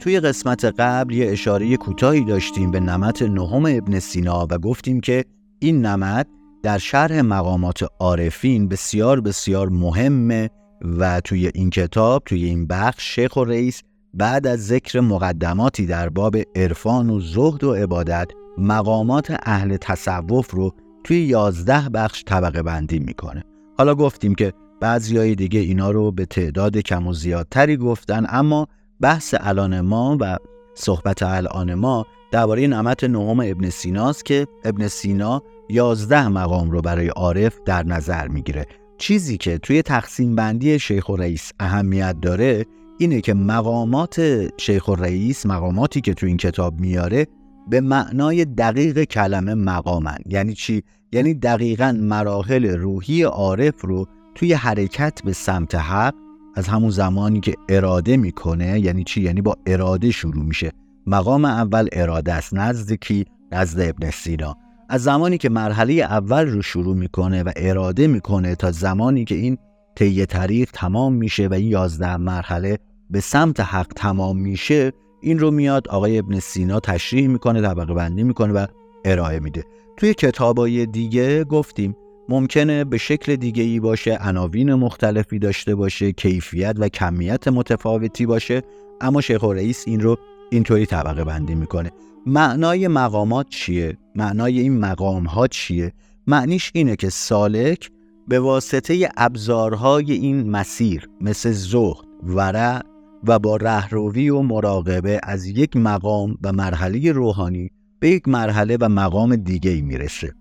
توی قسمت قبل یه اشاره کوتاهی داشتیم به نمت نهم ابن سینا و گفتیم که این نمت در شرح مقامات عارفین بسیار بسیار مهمه و توی این کتاب توی این بخش شیخ و رئیس بعد از ذکر مقدماتی در باب عرفان و زهد و عبادت مقامات اهل تصوف رو توی یازده بخش طبقه بندی می‌کنه. حالا گفتیم که بعضیای دیگه اینا رو به تعداد کم و زیادتری گفتن اما بحث الان ما و صحبت الان ما درباره نمت نهم ابن سیناست که ابن سینا یازده مقام رو برای عارف در نظر می‌گیره چیزی که توی تقسیم بندی شیخ و رئیس اهمیت داره اینه که مقامات شیخ و رئیس مقاماتی که تو این کتاب میاره به معنای دقیق کلمه مقامن یعنی چی؟ یعنی دقیقا مراحل روحی عارف رو توی حرکت به سمت حق از همون زمانی که اراده می‌کنه یعنی چی؟ یعنی با اراده شروع میشه مقام اول اراده است نزد کی؟ نزد ابن سینا از زمانی که مرحله اول رو شروع می‌کنه و اراده می‌کنه تا زمانی که این طی طریق تمام میشه و این یازده مرحله به سمت حق تمام میشه این رو میاد آقای ابن سینا تشریح می‌کنه طبقه بندی می‌کنه و ارائه میده توی کتابای دیگه گفتیم ممکنه به شکل دیگه ای باشه عناوین مختلفی داشته باشه کیفیت و کمیت متفاوتی باشه. اما شیخ رئیس این رو اینطوری طبقه بندی می‌کنه. معنای مقامات چیه؟ معنای این مقام ها چیه؟ معنیش اینه که سالک به واسطه ابزارهای این مسیر مثل زهد ورع و با رهروی و مراقبه از یک مقام و مرحله روحانی به یک مرحله و مقام دیگه ای می‌رسه.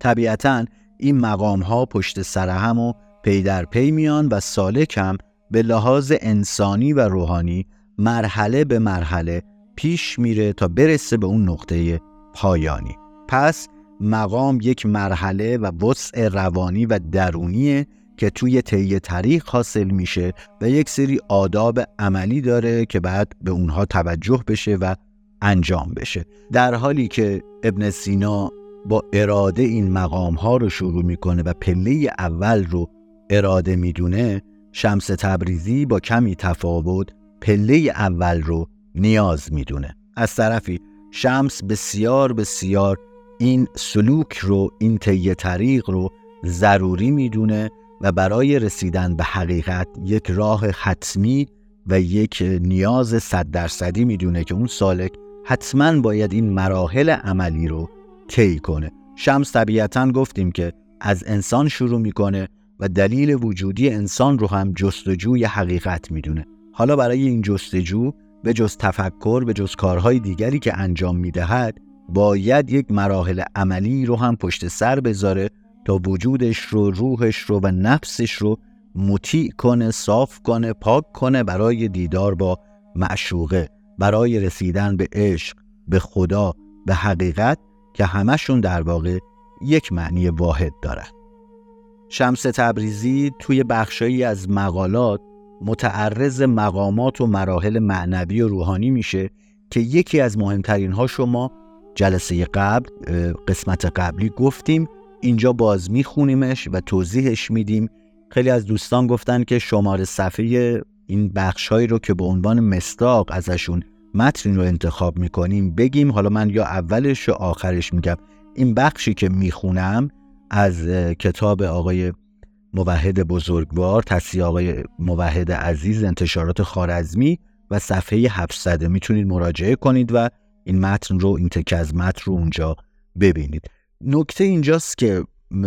طبیعتا این مقام ها پشت سر هم و پی در پی میان و سالک هم به لحاظ انسانی و روحانی مرحله به مرحله پیش میره تا برسه به اون نقطه پایانی. پس مقام یک مرحله و وسع روانی و درونیه که توی طی طریق حاصل میشه و یک سری آداب عملی داره که بعد به اونها توجه بشه و انجام بشه. در حالی که ابن سینا با اراده این مقام ها رو شروع می‌کنه و پله اول رو اراده می‌دونه شمس تبریزی با کمی تفاوت پله اول رو نیاز می‌دونه. از طرفی شمس بسیار بسیار این سلوک رو این طی طریق رو ضروری می‌دونه و برای رسیدن به حقیقت یک راه حتمی و یک نیاز صد درصدی می‌دونه که اون سالک حتما باید این مراحل عملی رو طی کنه. شمس طبیعتا گفتیم که از انسان شروع می‌کنه و دلیل وجودی انسان رو هم جستجوی حقیقت می‌دونه. حالا برای این جستجو به جز تفکر به جز کارهای دیگری که انجام می‌دهد باید یک مراحل عملی رو هم پشت سر بذاره تا وجودش رو روحش رو و نفسش رو مطیع کنه صاف کنه پاک کنه برای دیدار با معشوقه برای رسیدن به عشق به خدا به حقیقت که همشون در واقع یک معنی واحد دارن. شمس تبریزی توی بخشایی از مقالات متعرض مقامات و مراحل معنوی و روحانی میشه که یکی از مهمترین ها شما جلسه قبل قسمت قبلی گفتیم. اینجا باز میخونیمش و توضیحش میدیم. خیلی از دوستان گفتن که شماره صفحه این بخشهایی رو که به عنوان مستاق ازشون متن رو انتخاب می‌کنیم بگیم حالا من یا اولش و آخرش میگم. این بخشی که می‌خونم از کتاب آقای موحد بزرگوار تصیح آقای موحد عزیز انتشارات خارزمی و صفحه 700 می‌تونید مراجعه کنید و این متن رو این تکه از متن رو اونجا ببینید. نکته اینجاست که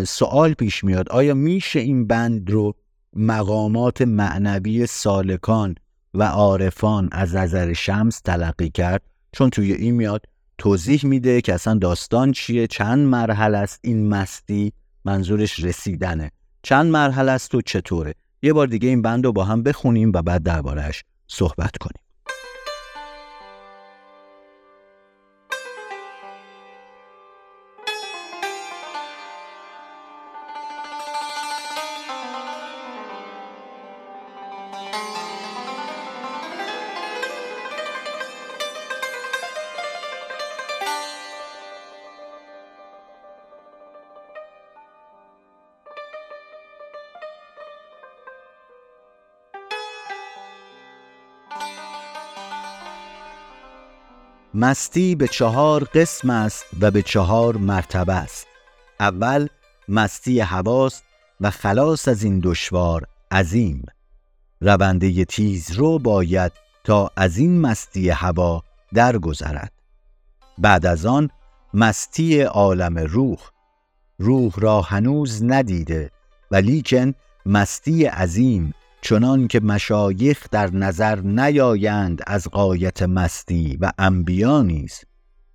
سوال پیش میاد آیا میشه این بند رو مقامات معنوی سالکان و عارفان از نظر شمس تلقی کرد چون توی این میاد توضیح میده که اصلا داستان چیه چند مرحله است این مستی منظورش رسیدنه. چند مرحله است و چطوره. یه بار دیگه این بند رو با هم بخونیم و بعد دربارهش صحبت کنیم. مستی به چهار قسم است و به چهار مرتبه است. اول مستی حواست و خلاص از این دشوار عظیم. رونده تیز رو باید تا از این مستی هوا درگذرد. بعد از آن مستی عالم روح. روح را هنوز ندیده ولیکن مستی عظیم چنان که مشایخ در نظر نیایند از قایت مستی و انبیا نیز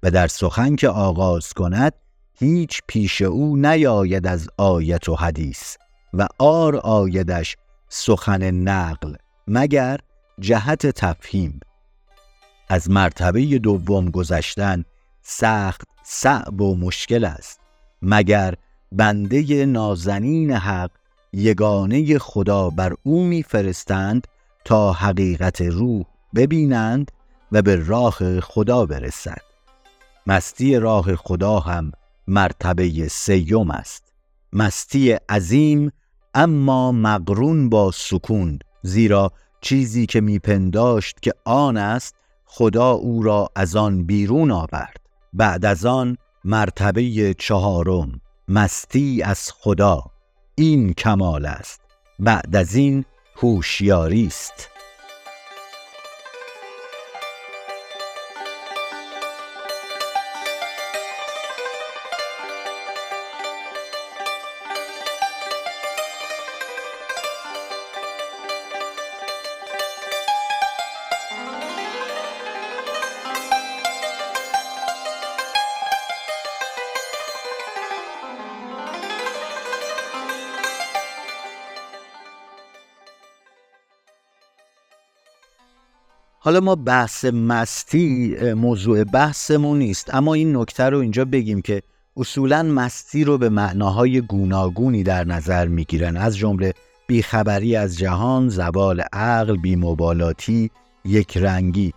و در سخن که آغاز کند هیچ پیش او نیاید از آیت و حدیث و آر آیدش سخن نقل مگر جهت تفهیم. از مرتبه دوم گذشتن سخت صعب و مشکل است مگر بنده نازنین حق یگانه خدا بر او میفرستند تا حقیقت روح ببینند و به راه خدا برسند مستی راه خدا هم مرتبه سیوم است. مستی عظیم اما مقرون با سکون زیرا چیزی که میپنداشت که آن است خدا او را از آن بیرون آورد. بعد از آن مرتبه چهارم مستی از خدا. این کمال است بعد از این هوشیاری است. حالا ما بحث مستی موضوع بحثمون نیست. اما این نکته رو اینجا بگیم که اصولا مستی رو به معناهای گوناگونی در نظر می‌گیرن. از جمله بیخبری از جهان، زوال عقل، بیمبالاتی، یک رنگی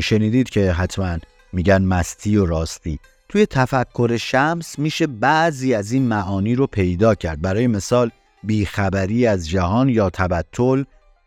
شنیدید که حتما میگن مستی و راستی. توی تفکر شمس میشه بعضی از این معانی رو پیدا کرد. برای مثال بیخبری از جهان یا تبتل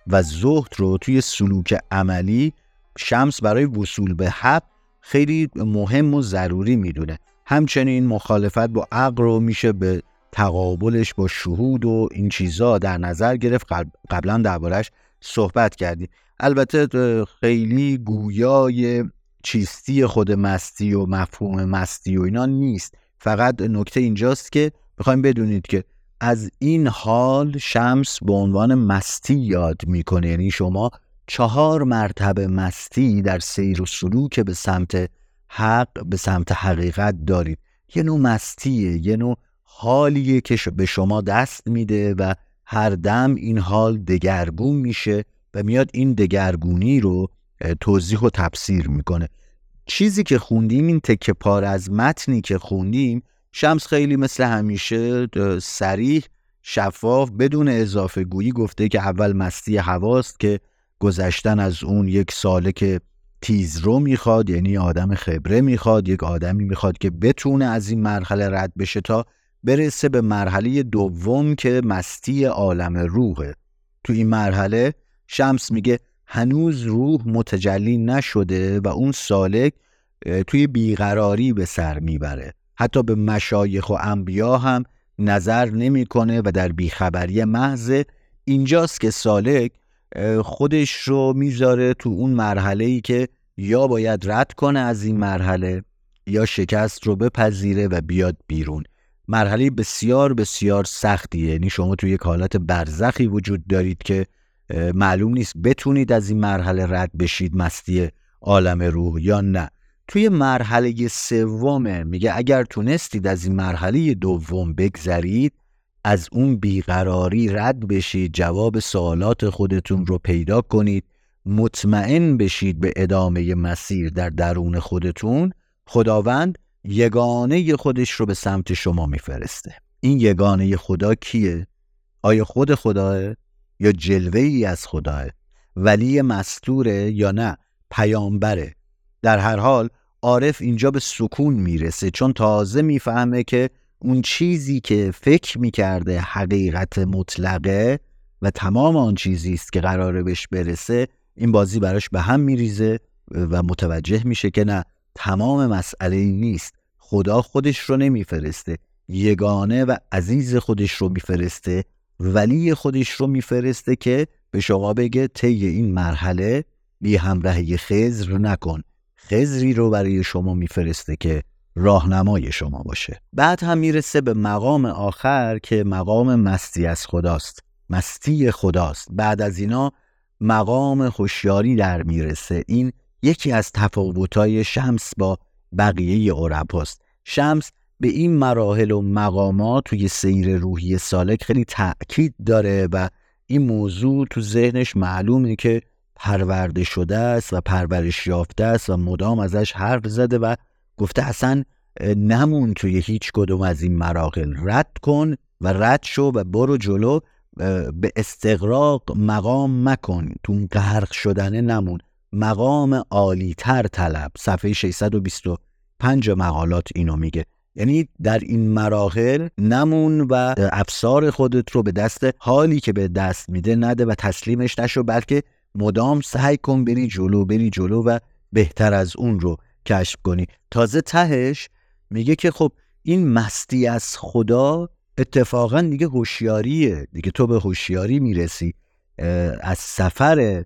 و زهد رو توی سلوک عملی شمس برای وصول به حق خیلی مهم و ضروری می‌دونه. همچنین مخالفت با عقل رو میشه به تقابلش با شهود و این چیزا در نظر گرفت. قبلا دربارش صحبت کردیم. البته خیلی گویای چیستی خود مستی و مفهوم مستی و اینا نیست. فقط نکته اینجاست که می‌خوایم بدونید که از این حال شمس به عنوان مستی یاد می‌کنه. یعنی شما چهار مرتبه مستی در سیر و سلوک به سمت حق به سمت حقیقت دارید. یه نوع مستیه یه نوع حالیه که به شما دست میده و هر دم این حال دگرگون میشه و میاد این دگرگونی رو توضیح و تفسیر می‌کنه. چیزی که خوندیم این تکه پار از متنی که خوندیم شمس خیلی مثل همیشه سریح شفاف بدون اضافه گویی گفته که اول مستی هواست که گذشتن از اون یک ساله که تیز رو می‌خواد یعنی آدم خبره می‌خواد یک آدمی می‌خواد که بتونه از این مرحله رد بشه تا برسه به مرحله دوم که مستی عالم روحه تو این مرحله شمس میگه هنوز روح متجلی نشده و اون سالک توی بیقراری به سر می‌بره. حتی به مشایخ و انبیا هم نظر نمی‌کنه و در بیخبری محض اینجاست که سالک خودش رو می‌ذاره تو اون مرحله ای که یا باید رد کنه از این مرحله یا شکست رو بپذیره و بیاد بیرون. مرحله بسیار بسیار سختیه یعنی شما توی یک حالت برزخی وجود دارید که معلوم نیست بتونید از این مرحله رد بشید مستی عالم روح یا نه. توی مرحله سومه میگه اگر تونستید از این مرحله دوم بگذرید از اون بیقراری رد بشید جواب سوالات خودتون رو پیدا کنید مطمئن بشید به ادامه مسیر در درون خودتون. خداوند یگانه خودش رو به سمت شما میفرسته. این یگانه خدا کیه؟ آیا خود خداه؟ یا جلوه ای از خداه؟ ولی مستوره یا نه؟ پیامبره. در هر حال عارف اینجا به سکون می‌رسه چون تازه می‌فهمه که اون چیزی که فکر می‌کرده حقیقت مطلقه و تمام آن چیزی است که قراره بهش برسه این بازی براش به هم میریزه و متوجه میشه که نه تمام مسئله نیست. خدا خودش رو نمیفرسته. یگانه و عزیز خودش رو میفرسته. ولی خودش رو میفرسته که به شما بگه طی این مرحله بی همراهی خزر نکن. خزری رو برای شما میفرسته که راهنمای شما باشه. بعد هم می‌رسه به مقام آخر که مقام مستی از خداست. مستی خداست. بعد از اینا مقام هوشیاری در می‌رسه. این یکی از تفاوت‌های شمس با بقیه عرباست شمس به این مراحل و مقامات توی سیر روحی سالک خیلی تأکید داره و این موضوع تو ذهنش معلومه که پرورده شده است و پرورش یافته است و مدام ازش حرف زده و گفته اصلا نمون توی هیچ کدوم از این مراحل رد کن و رد شو و برو جلو به استقراق مقام مکن تو غرق شدنه نمون. مقام عالیتر طلب. صفحه 625 مقالات اینو میگه. یعنی در این مراحل نمون و افسار خودت رو به دست حالی که به دست میده نده و تسلیمش نشو بلکه مدام سعی کن بری جلو بری جلو و بهتر از اون رو کشف کنی. تازه تهش میگه که خب این مستی از خدا اتفاقا دیگه هوشیاریه. دیگه تو به هوشیاری می‌رسی. از سفر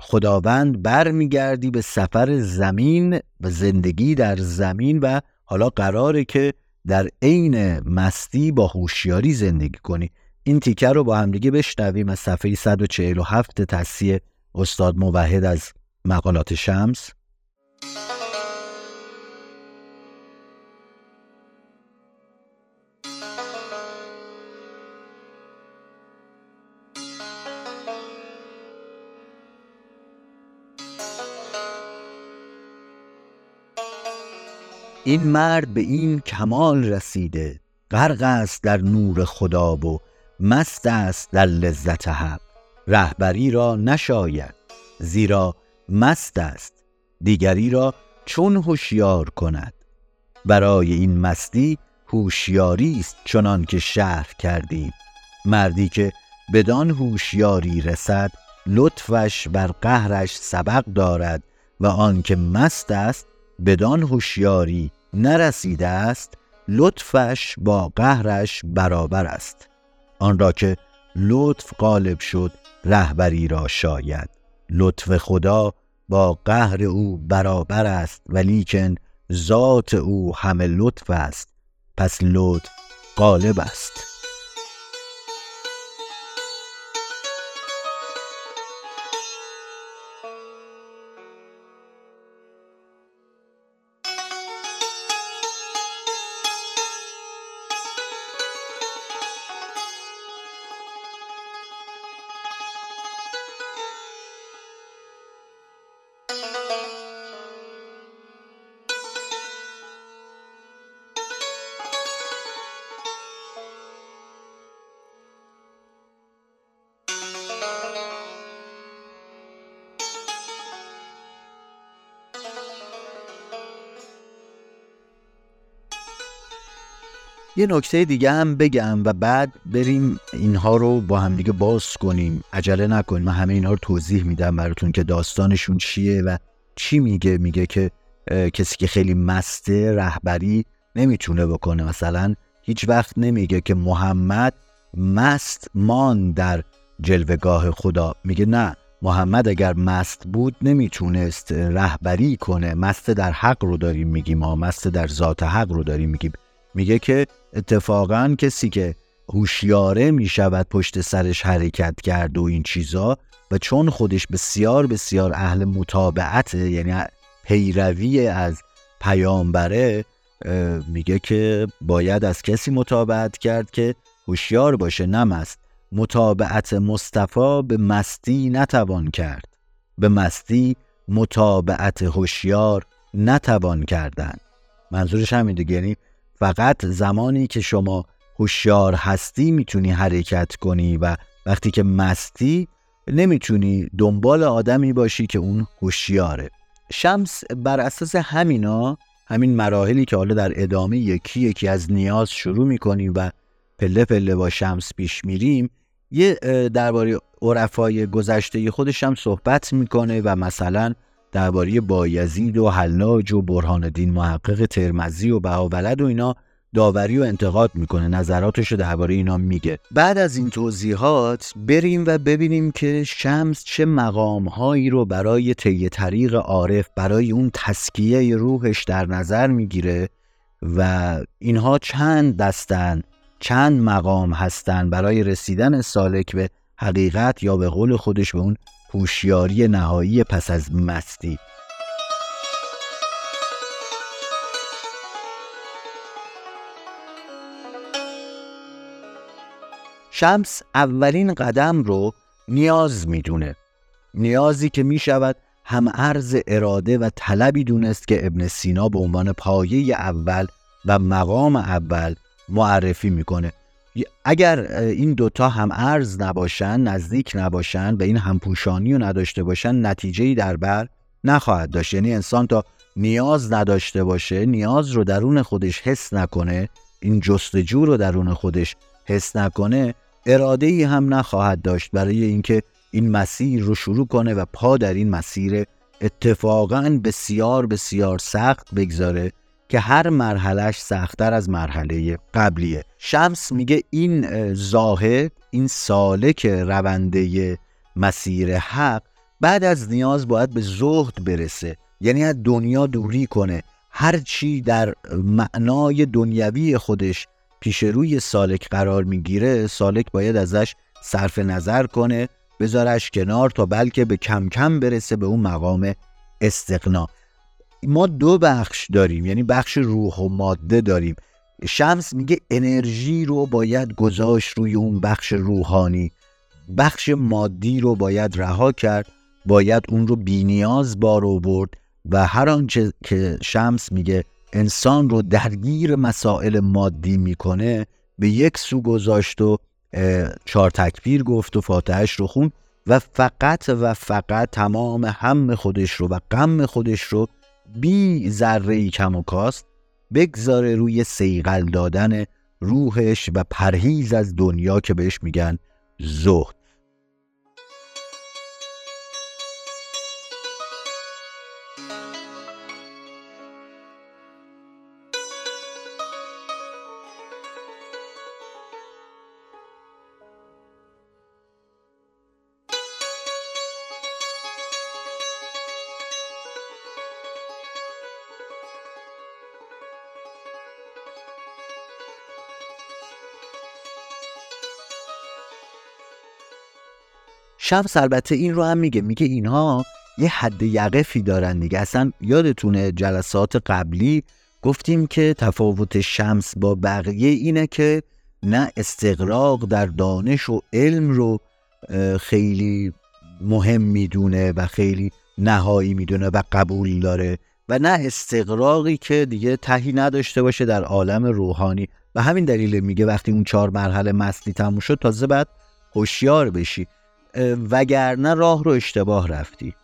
خداوند برمیگردی به سفر زمین و زندگی در زمین و حالا قراره که در عین مستی با هوشیاری زندگی کنی. این تیکه رو با همدیگه بشنویم از صفحه 147 تصیه استاد موحد از مقالات شمس. این مرد به این کمال رسیده غرق است در نور خدا و مست است در لذت حق. رهبری را نشاید زیرا مست است. دیگری را چون هوشیار کند. برای این مستی هوشیاری است چنان که شهر کردیم. مردی که بدان هوشیاری رسد لطفش بر قهرش سبق دارد و آنکه مست است بدان هوشیاری نرسیده است لطفش با قهرش برابر است. آن را که لطف غالب شد رهبری را شاید. لطف خدا با قهر او برابر است ولیکن ذات او همه لطف است. پس لطف غالب است. یه نکته دیگه هم بگم و بعد بریم اینها رو با هم دیگه باز کنیم. عجله نکنیم من همه اینها رو توضیح میدم براتون که داستانشون چیه و چی میگه. میگه که کسی که خیلی مسته رهبری نمی‌تونه بکنه. مثلا هیچ وقت نمیگه که محمد مست مان در جلوگاه خدا. میگه نه محمد اگر مست بود نمی‌تونست رهبری کنه. مست در حق رو داریم میگیم ما مست در ذات حق رو داریم میگیم. میگه که اتفاقا کسی که هوشیاره می‌شود پشت سرش حرکت کرد و این چیزا و چون خودش بسیار بسیار اهل متابعت یعنی پیروی از پیامبره میگه که باید از کسی متابعت کرد که هوشیار باشه نمست متابعت مصطفی به مستی نتوان کرد. به مستی متابعت هوشیار نتوان کردن. منظورش همین دیگه یعنی فقط زمانی که شما هوشیار هستی می‌تونی حرکت کنی و وقتی که مستی نمی‌تونی دنبال آدمی باشی که اون هوشیاره. شمس بر اساس همینا همین مراحلی که حالا در ادامه یکی یکی از نیاز شروع می‌کنیم و پله پله با شمس پیش میریم یه درباره عرفای گذشته خودش هم صحبت می‌کنه و مثلا درباره بایزید و حلاج و برهان الدین محقق ترمزی و بهاولد و اینا داوری و انتقاد می‌کنه نظراتش رو درباره اینا میگه. بعد از این توضیحات بریم و ببینیم که شمس چه مقامهایی رو برای طی طریق عارف برای اون تسکیه روحش در نظر می‌گیره و اینها چند دستن چند مقام هستن برای رسیدن سالک به حقیقت یا به قول خودش به اون هوشیاری نهایی پس از مستی. شمس اولین قدم رو نیاز می‌دونه. نیازی که می‌شود هم عرض اراده و طلبی دونست که ابن سینا به عنوان پایه اول و مقام اول معرفی می‌کنه. اگر این دوتا هم ارز نباشن نزدیک نباشن و این همپوشانی رو نداشته باشن نتیجه در بر نخواهد داشت. یعنی انسان تا نیاز نداشته باشه نیاز رو درون خودش حس نکنه این جستجو رو درون خودش حس نکنه اراده ای هم نخواهد داشت برای اینکه این مسیر رو شروع کنه و پا در این مسیر اتفاقا بسیار بسیار سخت بگذاره. که هر مرحلهش سختتر از مرحله قبلیه. شمس میگه این زاهد این سالک رونده مسیر حق بعد از نیاز باید به زهد برسه. یعنی از دنیا دوری کنه. هر چی در معنای دنیوی خودش پیش روی سالک قرار می‌گیره سالک باید ازش صرف نظر کنه بذارش کنار تا بلکه به کم کم برسه به اون مقام استقنا ما دو بخش داریم یعنی بخش روح و ماده داریم. شمس میگه انرژی رو باید گذاشت روی اون بخش روحانی. بخش مادی رو باید رها کرد باید اون رو بینیاز بار آورد و هر آنچه که شمس میگه انسان رو درگیر مسائل مادی می‌کنه به یک سو گذاشت و چهار تکبیر گفت و فاتحش رو خون و فقط و فقط تمام هم خودش رو و غم خودش رو بی ذره کم و کاست بگذاره روی سیغل دادن روحش و پرهیز از دنیا که بهش میگن زهد. شمس البته این رو هم میگه میگه اینها یه حد یقفی دارن دیگه. اصلا یادتونه جلسات قبلی گفتیم که تفاوت شمس با بقیه اینه که نه استقراق در دانش و علم رو خیلی مهم می‌دونه و خیلی نهایی می‌دونه و قبول داره و نه استقراقی که دیگه تهی نداشته باشه در عالم روحانی. و همین دلیل میگه وقتی اون چهار مرحله مستی تموم شد تازه بعد هوشیار بشی. وگرنه راه رو اشتباه رفتی.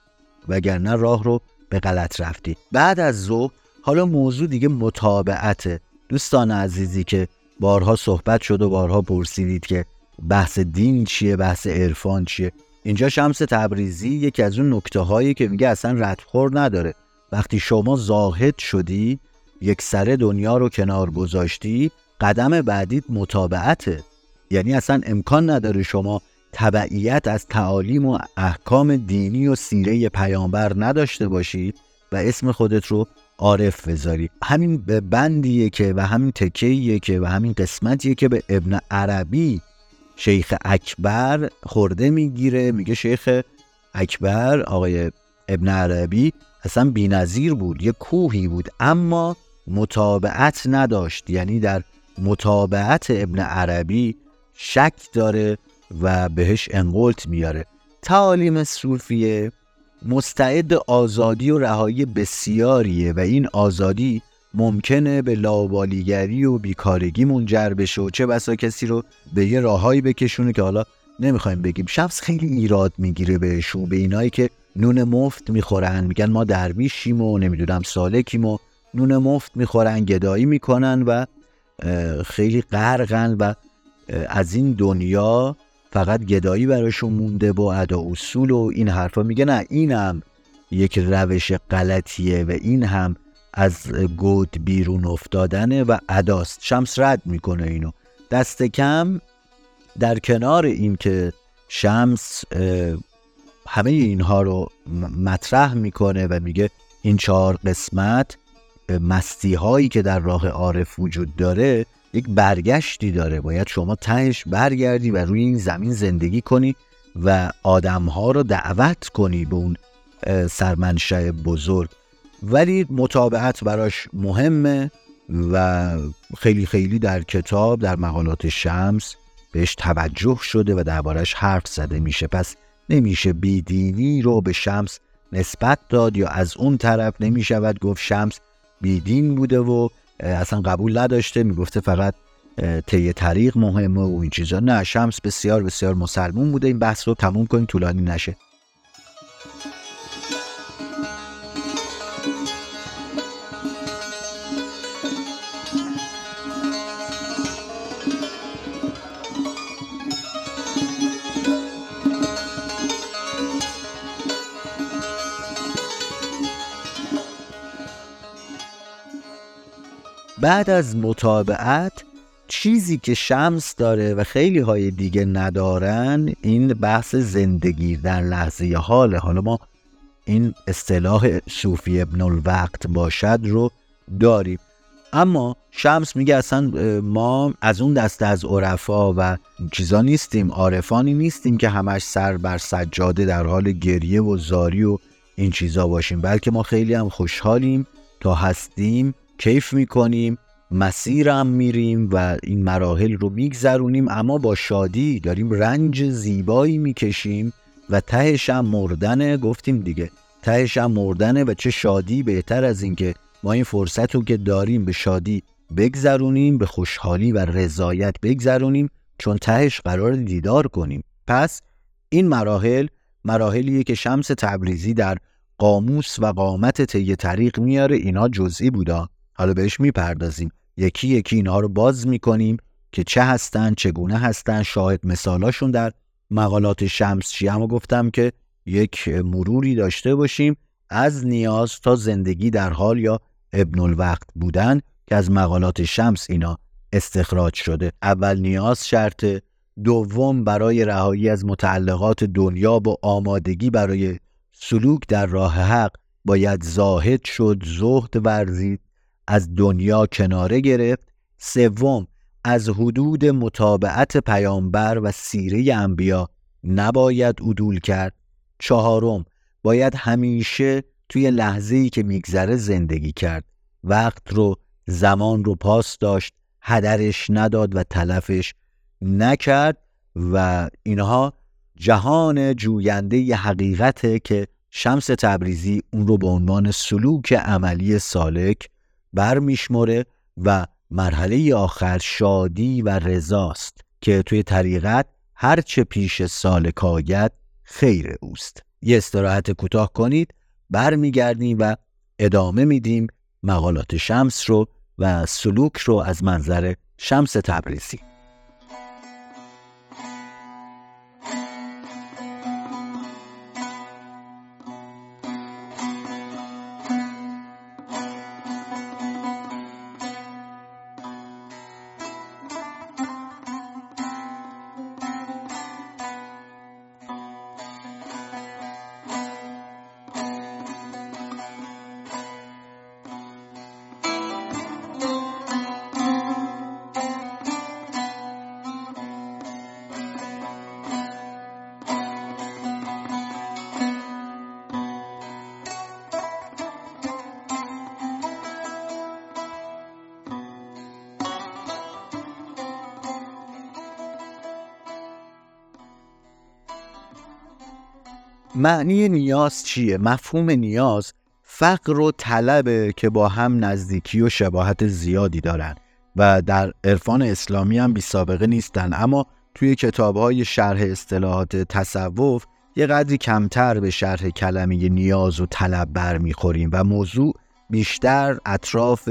وگرنه راه رو به غلط رفتی. بعد از ظهر حالا موضوع دیگه مطابعته. دوستان عزیزی که بارها صحبت شد و بارها پرسیدید که بحث دین چیه بحث عرفان چیه. اینجا شمس تبریزی یکی از اون نکته هایی که میگه اصلا ردخور نداره. وقتی شما زاهد شدی یک سره دنیا رو کنار گذاشتی قدم بعدیت مطابعته. یعنی اصلا امکان نداره شما تبعیت از تعالیم و احکام دینی و سیره پیامبر نداشته باشی و اسم خودت رو عارف بذاری. همین بندیه که و همین تکیه که و همین قسمتیه که به ابن عربی شیخ اکبر خورده می‌گیره. میگه شیخ اکبر آقای ابن عربی اصلا بینظیر بود یه کوهی بود اما مطابعت نداشت. یعنی در مطابعت ابن عربی شک داره و بهش انقلت میاره. تعالیم صوفیه مستعد آزادی و رهایی بسیاریه و این آزادی ممکنه به لاوالیگری و بیکارگی منجر بشه و چه بسا کسی رو به یه راههایی بکشونه که حالا نمی‌خوایم بگیم. شخص خیلی ایراد می‌گیره بهشون به اینایی که نون مفت می‌خورن. میگن ما درویشیم و نمی‌دونم سالکیم و نون مفت می‌خورن گدایی می‌کنن و خیلی غرقن و از این دنیا فقط گدایی براشون مونده با ادا اصول و این حرفا. میگه نه اینم یک روش غلطیه و این هم از گود بیرون افتادنه و اداست. شمس رد می‌کنه اینو. دست کم در کنار این که شمس همه اینها رو مطرح می‌کنه و میگه این چهار قسمت مستی هایی که در راه عارف وجود داره یک برگشتی داره. باید شما تهش برگردی و روی این زمین زندگی کنی و آدم ها رو دعوت کنی به اون سرمنشه بزرگ. ولی مطابعت براش مهمه و خیلی خیلی در کتاب در مقالات شمس بهش توجه شده و دربارش حرف زده میشه. پس نمیشه بیدینی رو به شمس نسبت داد یا از اون طرف نمی‌شود گفت شمس بیدین بوده و اصلا قبول نداشته می‌گفته فقط طی طریق مهمه و این چیزا. نه شمس بسیار بسیار مسلمون بوده. این بحث رو تموم کنیم طولانی نشه. بعد از مطابعت چیزی که شمس داره و خیلی های دیگه ندارن این بحث زندگی در لحظه حال حالا ما این اصطلاح صوفی ابن الوقت باشد رو داریم. اما شمس میگه اصلا ما از اون دسته از عرفا و چیزا نیستیم عارفانی نیستیم که همش سر بر سجاده در حال گریه و زاری و این چیزا باشیم. بلکه ما خیلی هم خوشحالیم تا هستیم کیف می‌کنیم مسیرم میریم و این مراحل رو میگذرونیم اما با شادی داریم رنج زیبایی می‌کشیم و تهش هم مردنه. گفتیم دیگه تهش هم مردنه و چه شادی بهتر از اینکه ما این فرصت رو که داریم به شادی بگذرونیم به خوشحالی و رضایت بگذرونیم چون تهش قرار دیدار کنیم. پس این مراحل مراحلیه که شمس تبریزی در قاموس و قامت طی طریق میاره اینا جزئی بودا. حالا بهش می‌پردازیم. یکی یکی اینها رو باز می‌کنیم که چه هستن چگونه هستن. شاهد مثالاشون در مقالات شمسچی اما گفتم که یک مروری داشته باشیم از نیاز تا زندگی در حال یا ابن الوقت بودن که از مقالات شمس اینا استخراج شده. اول نیاز شرطه دوم برای رهایی از متعلقات دنیا با آمادگی برای سلوک در راه حق باید زاهد شد زهد ورزید. از دنیا کناره گرفت سوم از حدود مطابعت پیامبر و سیره انبیا نباید عدول کرد. چهارم باید همیشه توی لحظه ای که میگذره زندگی کرد. وقت رو زمان رو پاس داشت هدرش نداد و تلفش نکرد و اینها جهان جوینده ی حقیقته که شمس تبریزی اون رو به عنوان سلوک عملی سالک برمیشمره و مرحله آخر شادی و رضاست که توی طریقت هرچه پیش سالک آید خیر اوست. یه استراحت کوتاه کنید برمیگردیم و ادامه میدیم مقالات شمس رو و سلوک رو از منظر شمس تبریزی. معنی نیاز چیه؟ مفهوم نیاز فقر و طلبه که با هم نزدیکی و شباهت زیادی دارن و در عرفان اسلامی هم بی سابقه نیستن اما توی کتاب های شرح اصطلاحات تصوف یه قدری کمتر به شرح کلمه نیاز و طلب برمیخوریم و موضوع بیشتر اطراف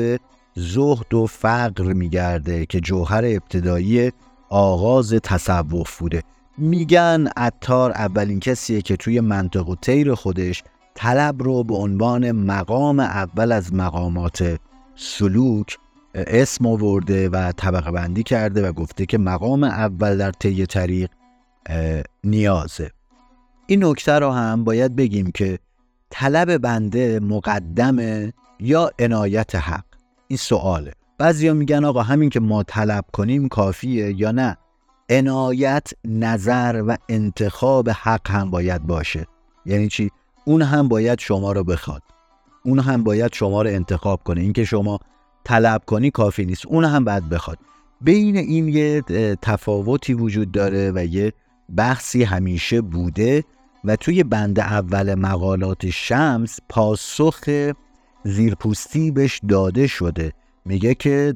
زهد و فقر میگرده که جوهر ابتدایی آغاز تصوف بوده میگن اتار اولین کسیه که توی منطق و تیر خودش طلب رو به عنوان مقام اول از مقامات سلوک اسم آورده و طبقه بندی کرده و گفته که مقام اول در طی طریق نیازه. این نکته رو هم باید بگیم که طلب بنده مقدمه یا عنایت حق؟ این سواله. بعضیا میگن آقا همین که ما طلب کنیم کافیه یا نه؟ عنایت نظر و انتخاب حق هم باید باشه. یعنی چی؟ اون هم باید شما رو بخواد. اون هم باید شما رو انتخاب کنه. اینکه شما طلب کنی کافی نیست. اون هم باید بخواد. بین این یه تفاوتی وجود داره و یه بحثی همیشه بوده و توی بند اول مقالات شمس پاسخ زیرپوستی بهش داده شده. میگه که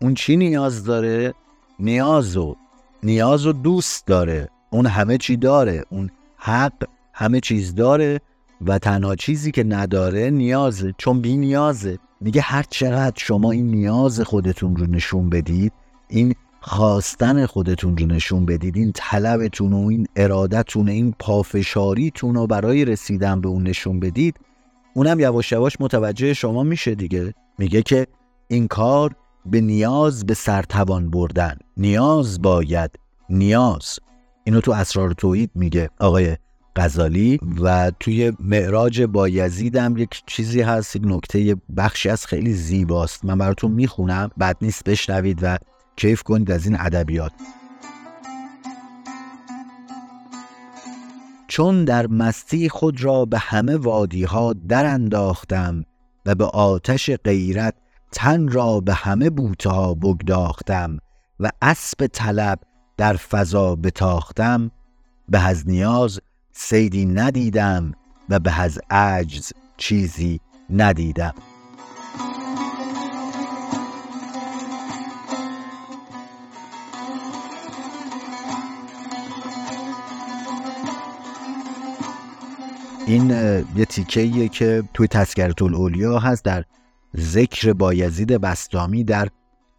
اون چی نیاز داره؟ نیاز و نیاز و دوست داره. اون همه چی داره. اون حق همه چیز داره و تنها چیزی که نداره نیازه. چون بی نیازه. میگه هر چقدر شما این نیاز خودتون رو نشون بدید این خواستن خودتون رو نشون بدید این طلبتون و این ارادتون این پافشاریتون رو برای رسیدن به اون نشون بدید اونم یواش یواش متوجه شما میشه دیگه. میگه که این کار به نیاز به سرتوان بردن. نیاز باید نیاز. اینو تو اسرار توحید میگه آقای غزالی و توی معراج با هم یک چیزی هست یک نکته بخشی از خیلی زیباست. من براتون می‌خونم بعد نیست بشنوید و کیف کنید از این ادبیات. چون در مستی خود را به همه وادی ها در انداختم و به آتش غیرت تن را به همه بوته ها بگداختم و اسب طلب در فضا بتاختم به از نیاز سیدی ندیدم و به از عجز چیزی ندیدم. این یه تیکه که توی تذکرت الاولیا هست در ذکر بایزید بستامی در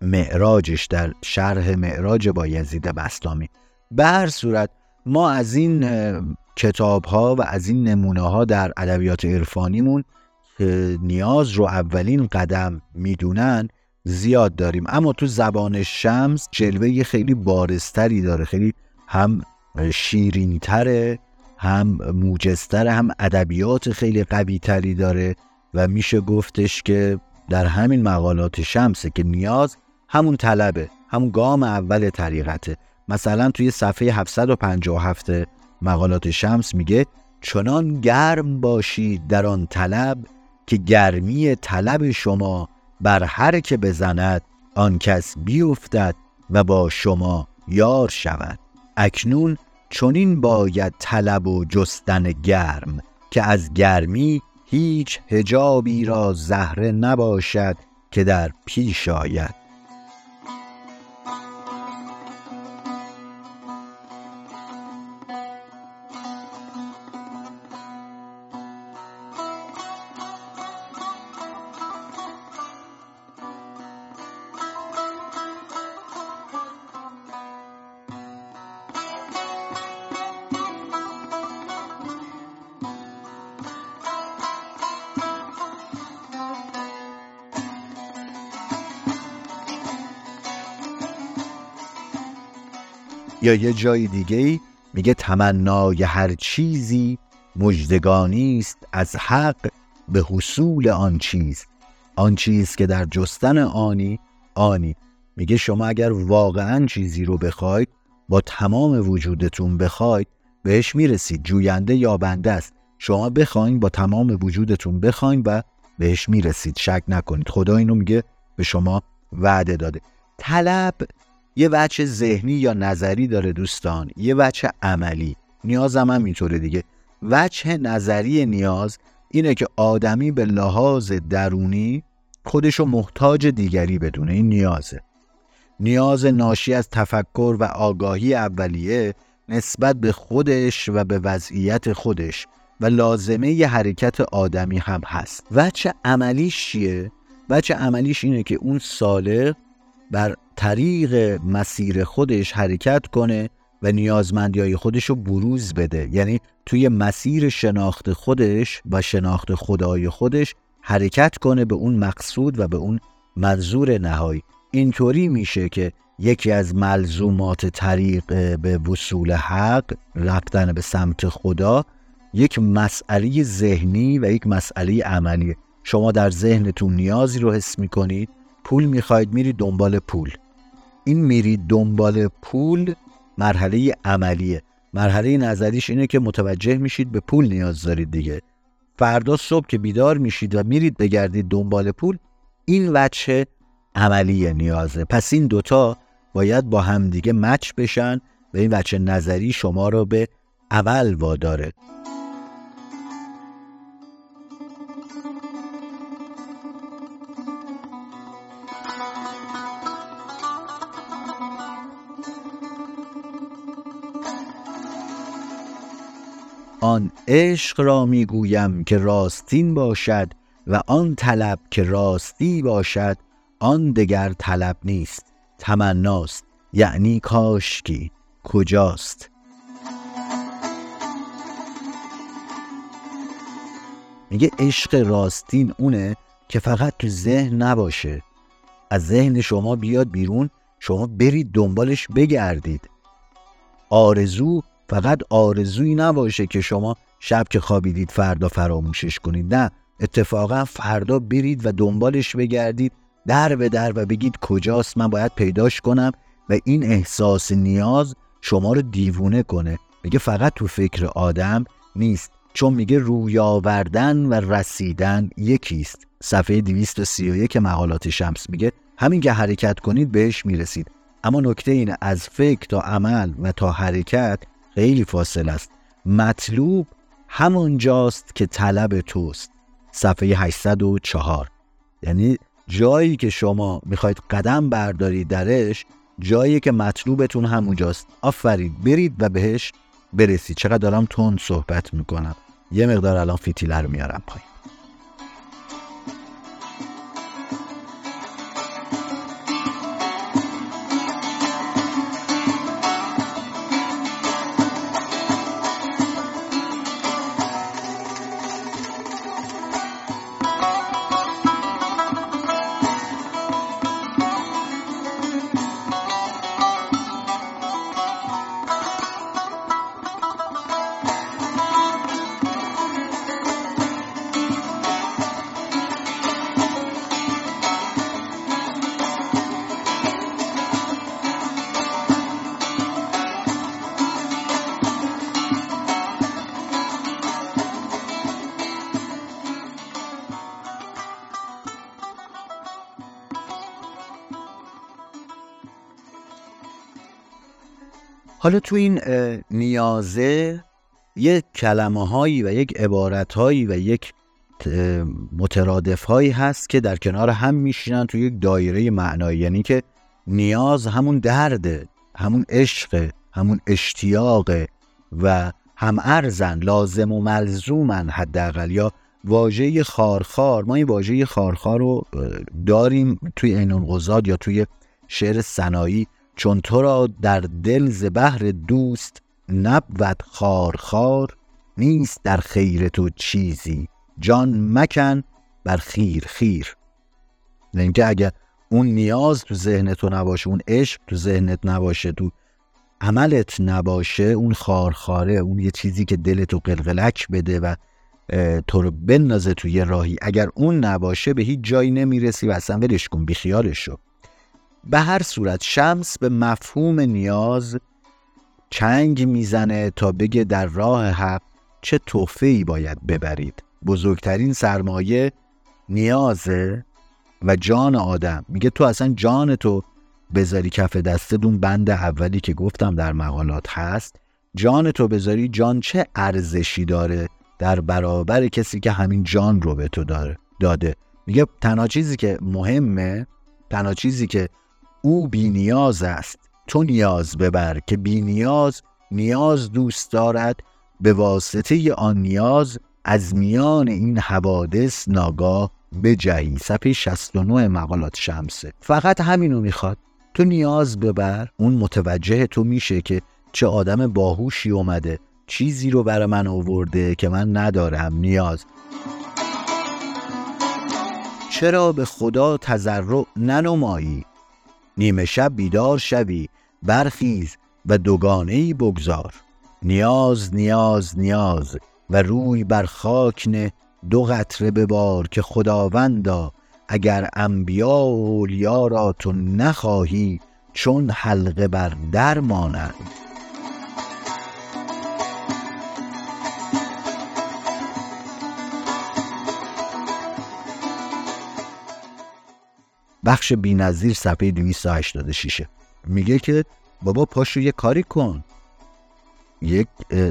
معراجش در شرح معراج بایزید بستامی به هر صورت ما از این کتاب ها و از این نمونه ها در ادبیات عرفانیمون که نیاز رو اولین قدم می‌دونن زیاد داریم. اما تو زبان شمس جلوه خیلی بارستری داره. خیلی هم شیرینتره هم موجستر هم ادبیات خیلی قوی تری داره. و میشه گفتش که در همین مقالات شمسه که نیاز همون طلبه همون گام اول طریقته. مثلا توی صفحه 757 مقالات شمس میگه چنان گرم باشید در آن طلب که گرمی طلب شما بر هر که بزند آن کس بیفتد و با شما یار شود. اکنون چنین باید طلب و جستن گرم که از گرمی هیچ هجابی را زهره نباشد که در پیش آید. یا یه جای دیگه میگه تمنای هر چیزی مجدگانی است از حق به حصول آن چیز. آن چیز که در جستن آنی آنی. میگه شما اگر واقعا چیزی رو بخواید با تمام وجودتون بخواید بهش می‌رسید. جوینده یا بنده است. شما بخواین با تمام وجودتون بخواین و بهش می‌رسید. شک نکنید. خدا اینو میگه به شما وعده داده. طلب یه وجه ذهنی یا نظری داره دوستان یه وجه عملی. نیازم هم اینطوره دیگه. وجه نظری نیاز اینه که آدمی به لحاظ درونی خودشو محتاج دیگری بدونه. این نیازه. نیاز ناشی از تفکر و آگاهی اولیه نسبت به خودش و به وضعیت خودش و لازمه ی حرکت آدمی هم هست. وچه عملیش چیه؟ وچه عملیش اینه که اون ساله بر طریق مسیر خودش حرکت کنه و نیازمندی های خودش رو بروز بده. یعنی توی مسیر شناخت خودش و شناخت خدای خودش حرکت کنه به اون مقصود و به اون منظور نهایی. اینطوری میشه که یکی از ملزومات طریق به وصول حق رفتن به سمت خدا یک مسئله ذهنی و یک مسئله عملی. شما در ذهنتون نیازی رو حس می‌کنید. پول می‌خواید میرید دنبال پول. این میرید دنبال پول مرحله عملیه مرحله نظریش اینه که متوجه میشید به پول نیاز دارید دیگه. فردا صبح که بیدار میشید و میرید بگردید دنبال پول این وجه عملی نیازه. پس این دوتا باید با همدیگه مچ بشن و این وچه نظری شما رو به اول واداره. آن عشق را می‌گویم که راستین باشد و آن طلب که راستی باشد آن دگر طلب نیست. تمناست یعنی کاشکی. کجاست؟ میگه عشق راستین اونه که فقط تو ذهن نباشه. از ذهن شما بیاد بیرون شما برید دنبالش بگردید. آرزو فقط آرزویی نباشه که شما شب که خوابیدید فردا فراموشش کنید. نه اتفاقا فردا برید و دنبالش بگردید. در به در و بگید کجاست من باید پیداش کنم و این احساس نیاز شما رو دیوونه کنه. میگه فقط تو فکر آدم نیست چون میگه روی آوردن و رسیدن یکیست. صفحه 231 مقالات شمس میگه همین که حرکت کنید بهش می‌رسید. اما نکته اینه از فکر تا عمل و تا حرکت خیلی فاصل است. مطلوب همونجاست که طلب توست. صفحه 804 یعنی جایی که شما می‌خواید قدم بردارید درش جایی که مطلوبتون همونجاست. آفرین برید و بهش برسید. چقدر دارم تون صحبت می‌کنم. یه مقدار الان فیتیله رو میارم پایین. حالا تو این نیازه یک کلمه هایی و یک عبارت هایی و یک مترادف هایی هست که در کنار هم میشینن تو یک دایره معنایی. یعنی که نیاز همون درده همون عشق همون اشتیاقه و هم ارزن لازم و ملزومن حداقل. یا واژه خارخار ما این واژه خارخار رو داریم توی اینون یا توی شعر سنایی چون تو را در دل ز بحر دوست نبود خار خار نیست در خیر تو چیزی. جان مکن بر خیر خیر. اینکه اگر اون نیاز تو ذهن تو نباشه اون عشق تو ذهنت نباشه تو عملت نباشه اون خارخاره اون یه چیزی که دلتو قلقلک بده و تو رو تو یه راهی. اگر اون نباشه به هیچ جایی نمی‌رسی و اصلا ولش کن بیخیالش شو به هر صورت شمس به مفهوم نیاز چنگ می‌زنه تا بگه در راه حق چه توفه ای باید ببرید. بزرگترین سرمایه نیازه و جان آدم. میگه تو اصلا جان تو بذاری کف دون بند اولی که گفتم در مقالات هست. جان تو بذاری. جان چه ارزشی داره در برابر کسی که همین جان رو به تو داره داده. میگه تنها چیزی که مهمه تنها چیزی که او بی نیاز است. تو نیاز ببر که بی نیاز نیاز دوست دارد. به واسطه آن نیاز از میان این حوادث ناگاه بجهی صفحه 69 مقالات شمسه فقط همینو می‌خواد. تو نیاز ببر. اون متوجه تو میشه که چه آدم باهوشی اومده. چیزی رو برای من آورده که من ندارم. نیاز. چرا به خدا تضرع ننمایی؟ نیمه شب بیدار شوی برخیز و دوگانه بگذار. نیاز نیاز نیاز و روی بر خاک نه دو قطره ببار که خداوندا اگر انبیا و اولیا را تو نخواهی چون حلقه بر در مانند. بخش بینظیر صفحه 286 میگه که بابا پاشو یه کاری کن. یک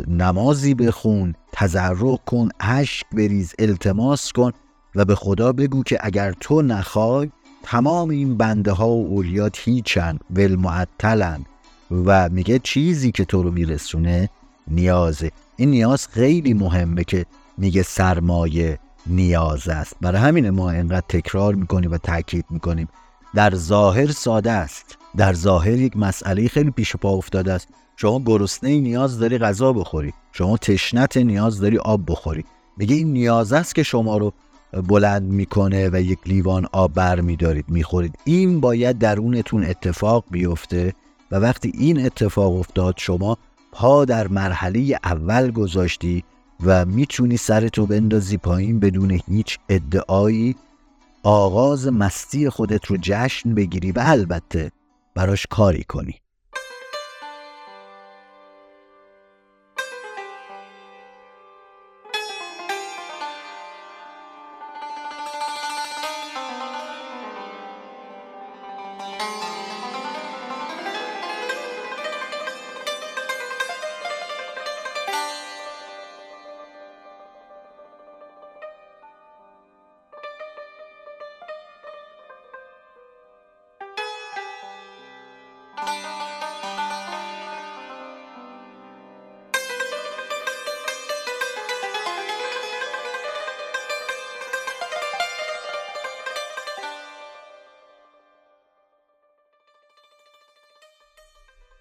نمازی بخون تضرع کن اشک بریز التماس کن و به خدا بگو که اگر تو نخوای تمام این بنده ها و اولیات هیچن ول معطلن و میگه چیزی که تو رو میرسونه نیازه. این نیاز خیلی مهمه که میگه سرمایه نیاز است. برای همین ما انقدر تکرار می‌کنیم و تاکید می‌کنیم. در ظاهر ساده است. در ظاهر یک مسئله خیلی پیش پا افتاده است. شما گرسنه نیاز داری غذا بخوری. شما تشنت نیاز داری آب بخوری. میگه این نیاز است که شما رو بلند می‌کنه و یک لیوان آب بر میدارید می‌خورید. این باید درونتون اتفاق بیفته و وقتی این اتفاق افتاد شما پا در مرحله اول گذاشتی و می‌تونی سرتو بندازی پایین بدون هیچ ادعایی. آغاز مستی خودت رو جشن بگیری و البته براش کاری کنی.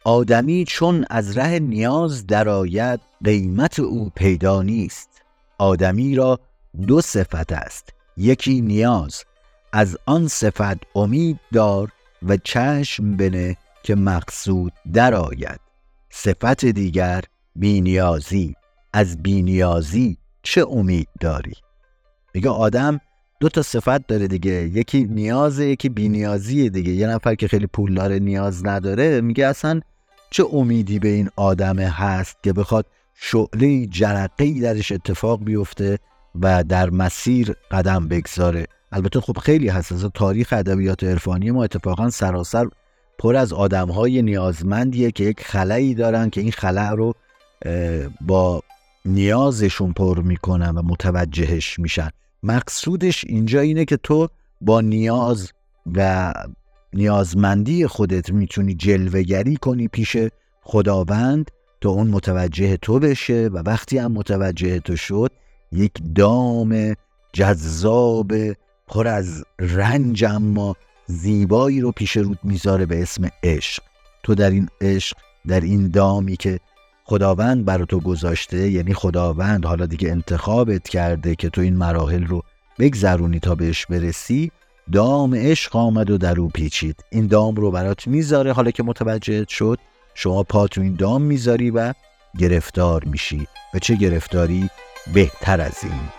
آدمی چون از ره نیاز درآید قیمت او پیدا نیست. آدمی را دو صفت است. یکی نیاز از آن صفت امید دار و چشم بنه که مقصود درآید. صفت دیگر بینیازی. از بینیازی چه امید داری؟ میگه آدم دو تا صفت داره دیگه. یکی نیازه یکی بینیازیه دیگه. یه نفر که خیلی پولدار نیاز نداره میگه اصلا چه امیدی به این آدم هست که بخواد شعله جرقه درش اتفاق بیفته و در مسیر قدم بگذاره؟ البته خب خیلی هست از تاریخ ادبیات عرفانی ما اتفاقا سراسر پر از آدم های نیازمندیه که یک خلایی دارن که این خلع رو با نیازشون پر می‌کنن و متوجهش میشن. مقصودش اینجا اینه که تو با نیاز و نیازمندی خودت می‌تونی جلوگری کنی پیش خداوند تا اون متوجه تو بشه و وقتی هم متوجه تو شد یک دام جذاب پر از رنج اما زیبایی رو پیش رود می‌ذاره به اسم عشق. تو در این عشق در این دامی که خداوند بر تو گذاشته یعنی خداوند حالا دیگه انتخابت کرده که تو این مراحل رو بگذرونی تا بهش برسی دام عشق آمد و در او پیچید. این دام رو برات می‌ذاره. حالا که متوجه شد شما پا تو این دام می‌ذاری و گرفتار میشی. و چه گرفتاری؟ بهتر از این.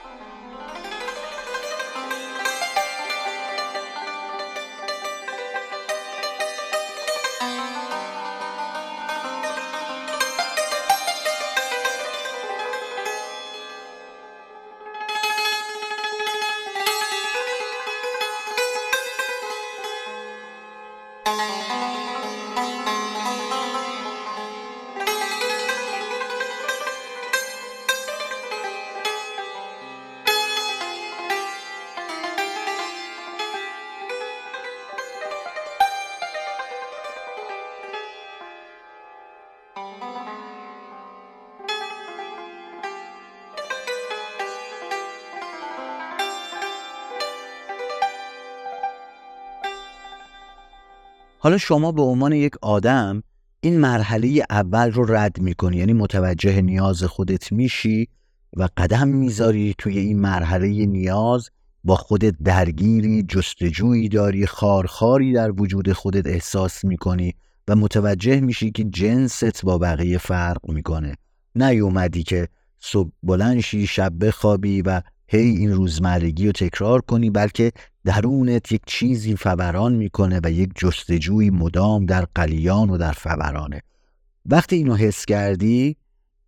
حالا شما به عنوان یک آدم این مرحله اول رو رد می‌کنی یعنی متوجه نیاز خودت میشی و قدم می‌ذاری توی این مرحله نیاز با خودت درگیری جستجویی داری خارخاری در وجود خودت احساس می‌کنی و متوجه میشی که جنست با بقیه فرق می‌کنه. نیومدی که صبح بلنشی شب بخوابی و هی این روزمرگی رو تکرار کنی بلکه درونت یک چیزی فوران می‌کنه و یک جستجوی مدام در قلیان و در فورانه. وقتی اینو حس کردی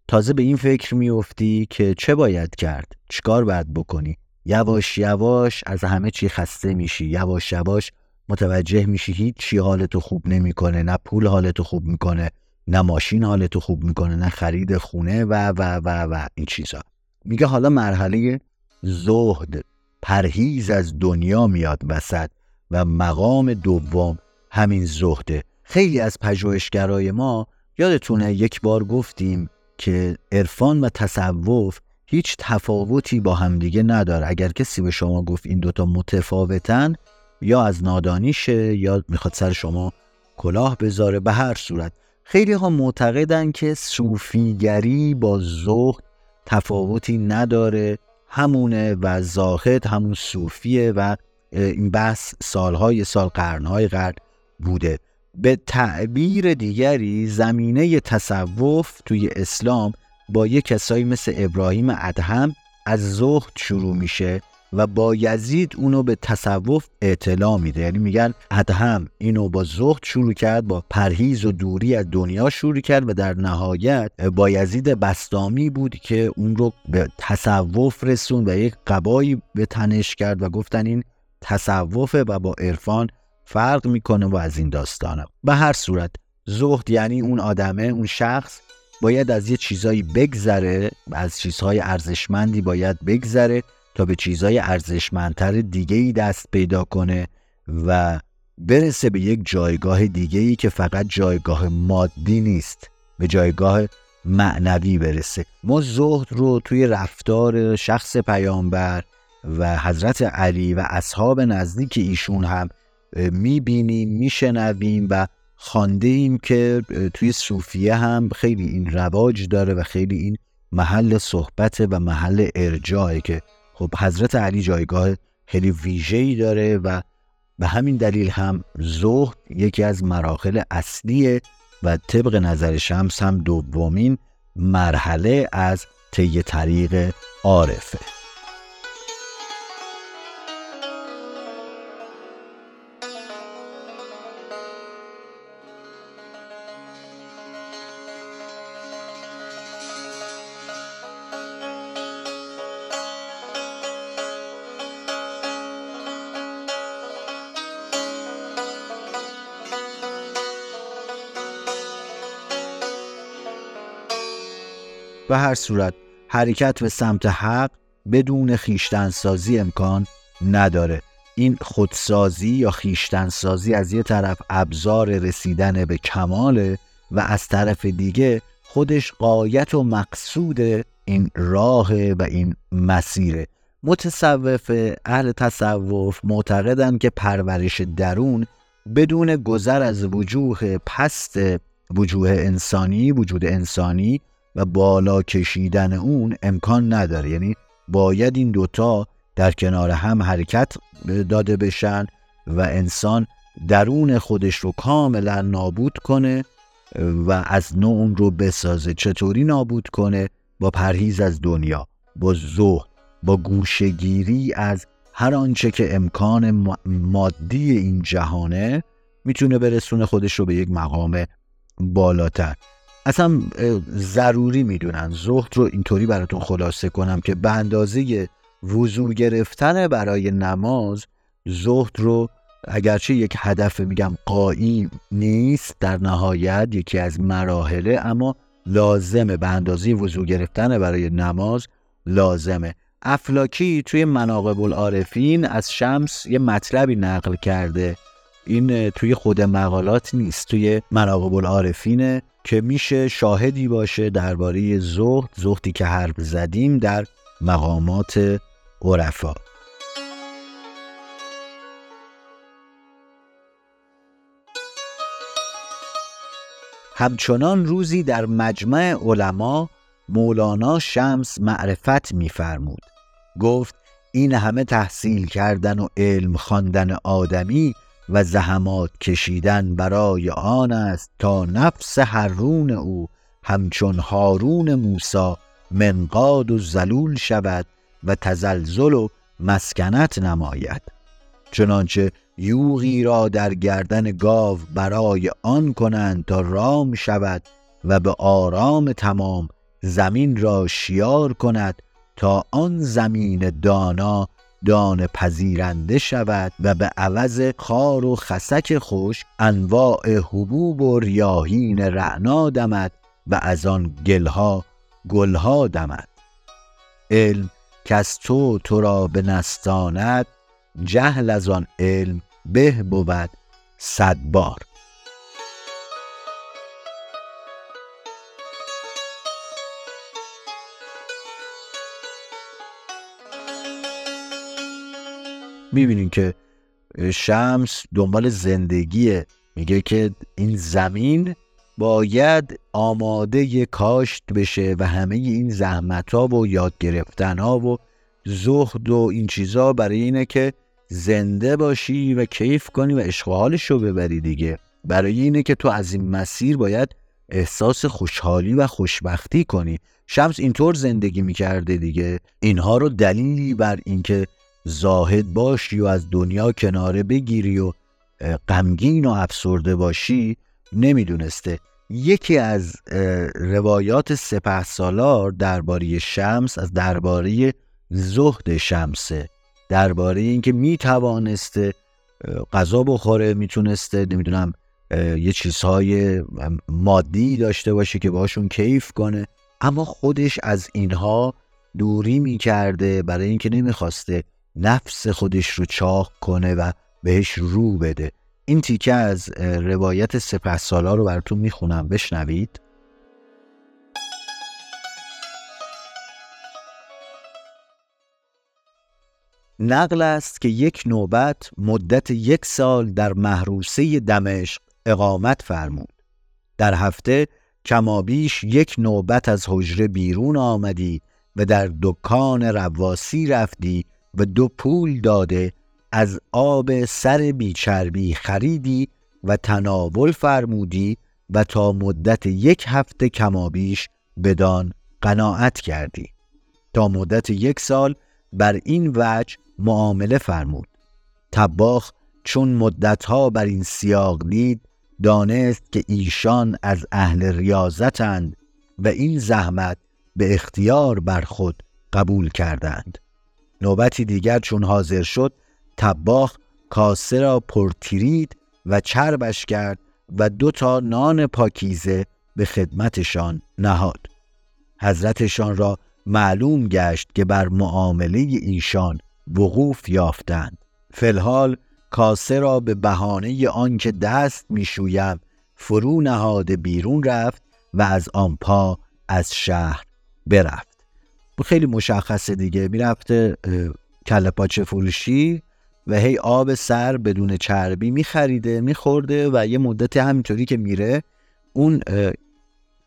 تازه به این فکر میافتی که چه باید کرد؟ چیکار باید بکنی؟ یواش یواش از همه چی خسته میشی یواش یواش متوجه میشی هیچ چی حالتو خوب نمی‌کنه نه پول حالتو خوب می‌کنه نه ماشین حالتو خوب می‌کنه نه خرید خونه و و و و این چیزا. میگه حالا مرحله زهد پرهیز از دنیا میاد وسط و مقام دوم همین زهده. خیلی از پژوهشگرای ما یادتونه یک بار گفتیم که عرفان و تصوف هیچ تفاوتی با همدیگه نداره. اگر کسی به شما گفت این دوتا متفاوتن یا از نادانیشه یا می‌خواد سر شما کلاه بذاره به هر صورت. خیلی ها معتقدن که صوفیگری با زهد تفاوتی نداره. همونه و زاهد همون صوفیه و این بحث سالهای سال قرنهای قرن بوده. به تعبیر دیگری زمینه تصوف توی اسلام با یه کسایی مثل ابراهیم ادهم از زهد شروع میشه. و با یزید اونو به تصوف اطلاع میده. یعنی میگن ادهم اینو با زهد شروع کرد با پرهیز و دوری از دنیا شروع کرد و در نهایت با یزید بستامی بود که اون رو به تصوف رسون و یک قبایی به تنش کرد و گفتن این تصوفه و با عرفان فرق می‌کنه و از این داستانه. به هر صورت زهد یعنی اون آدمه اون شخص باید از یه چیزایی بگذره از چیزهای ارزشمندی باید بگذره تا به چیزهای ارزشمندتر دیگه ای دست پیدا کنه و برسه به یک جایگاه دیگه ای که فقط جایگاه مادی نیست به جایگاه معنوی برسه. ما زهد رو توی رفتار شخص پیامبر و حضرت علی و اصحاب نزدیک ایشون هم می‌بینیم میشنویم و خانده ایم که توی صوفیه هم خیلی این رواج داره و خیلی این محل صحبت و محل ارجاعه که خب حضرت علی جایگاه خیلی ویژه‌ای داره و به همین دلیل هم زهد یکی از مراحل اصلیه و طبق نظر شمس هم دومین مرحله از طی طریق عارفه. به هر صورت حرکت به سمت حق بدون خیشتنسازی امکان نداره. این خودسازی یا خیشتنسازی از یه طرف ابزار رسیدن به کماله و از طرف دیگه خودش قایت و مقصود این راه و این مسیره. متصوف اهل تصوف معتقدن که پرورش درون بدون گذر از وجوه پست وجوه انسانی وجود انسانی و بالا کشیدن اون امکان نداره. یعنی باید این دوتا در کنار هم حرکت داده بشن و انسان درون خودش رو کاملا نابود کنه و از نوع اون رو بسازه. چطوری نابود کنه؟ با پرهیز از دنیا با زهد با گوشگیری از هر آنچه که امکان مادی این جهانه می‌تونه برسونه خودش رو به یک مقام بالاتر. اصلا ضروری می‌دونن. زهد رو اینطوری براتون خلاصه کنم که به اندازه وضوع گرفتن برای نماز زهد رو اگرچه یک هدف میگم قایی نیست در نهایت یکی از مراحله اما لازمه به اندازه وضوع گرفتن برای نماز لازمه. افلاکی توی مناقب العارفین از شمس یه مطلبی نقل کرده. این توی خود مقالات نیست توی مناقب العارفینه که میشه شاهدی باشه درباره زهد زهدی که حرف زدیم در مقامات عرفا. همچنان روزی در مجمع علما مولانا شمس معرفت میفرمود. گفت این همه تحصیل کردن و علم خواندن آدمی و زحمات کشیدن برای آن است تا نفس حرون او همچون هارون موسا منقاد و زلول شود و تزلزل و مسکنت نماید. چنانچه یوغی را در گردن گاو برای آن کنند تا رام شود و به آرام تمام زمین را شیار کند تا آن زمین دانا دان پذیرنده شود و به عوض خار و خسک خوش انواع حبوب و ریاهین رعنا دمد و از آن گلها گلها دمد. علم که از تو تو را به نستاند جهل از آن علم به بود صد بار. می‌بینین که شمس دنبال زندگیه. میگه که این زمین باید آماده کاشت بشه و همه این زحمت ها و یاد گرفتن ها و زهد و این چیزا برای اینه که زنده باشی و کیف کنی و عشق رو ببری دیگه. برای اینه که تو از این مسیر باید احساس خوشحالی و خوشبختی کنی. شمس اینطور زندگی می‌کرده دیگه. اینها رو دلیلی بر اینکه زاهد باشی و از دنیا کناره بگیری و غمگین و افسرده باشی نمی‌دونسته. یکی از روایات سپه سالار درباره شمس از درباره زهد شمسه. درباره اینکه می‌توانسته غذا بخوره می‌تونسته نمی‌دونم یه چیزهای مادی داشته باشه که باشون کیف کنه. اما خودش از اینها دوری می‌کرده برای اینکه نمی‌خواسته نفس خودش رو چاق کنه و بهش رو بده. این تیکه از روایت سپه سالا رو براتون می‌خونم. بشنوید. نقل است که یک نوبت مدت یک سال در محروسه دمشق اقامت فرمود. در هفته کمابیش یک نوبت از حجره بیرون آمدی و در دکان رواسی رفتی و دو پول داده از آب سر بیچربی خریدی و تناول فرمودی و تا مدت یک هفته کمابیش بدان قناعت کردی. تا مدت یک سال بر این وجه معامله فرمود. تباخ چون مدتها بر این سیاق دید دانست که ایشان از اهل ریاضتند و این زحمت به اختیار بر خود قبول کردند. نوبتی دیگر چون حاضر شد تباخ کاسه را پرتیرید و چربش کرد و دو تا نان پاکیزه به خدمتشان نهاد. حضرتشان را معلوم گشت که بر معامله ایشان وقوف یافتند. فلحال کاسه را به بهانه آنکه دست می‌شویم فرو نهاده بیرون رفت و از آن پا از شهر برفت. خیلی مشخصه دیگه. می‌رفته کله پاچه فروشی و هی آب سر بدون چربی میخریده میخورده و یه مدت همینطوری که میره اون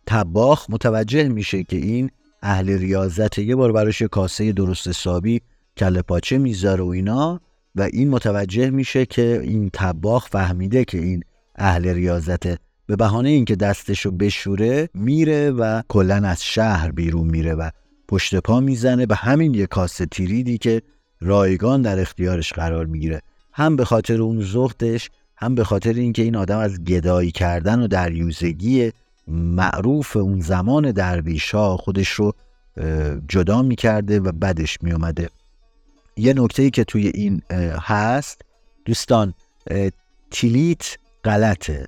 تباخ متوجه میشه که این اهل ریاضت یه بار براش کاسه درست حسابی کله پاچه می‌ذاره و اینا و این متوجه میشه که این تباخ فهمیده که این اهل ریاضته. به بهانه اینکه دستشو بشوره میره و کلا از شهر بیرون میره و پشت پا می‌زنه به همین یه کاسه تیریدی که رایگان در اختیارش قرار می‌گیره. هم به خاطر اون زختش هم به خاطر اینکه این آدم از گدایی کردن و دریوزگی معروف اون زمان درویشا خودش رو جدا می‌کرده و بدش میومده یه نکته ای که توی این هست دوستان تیلیت غلطه.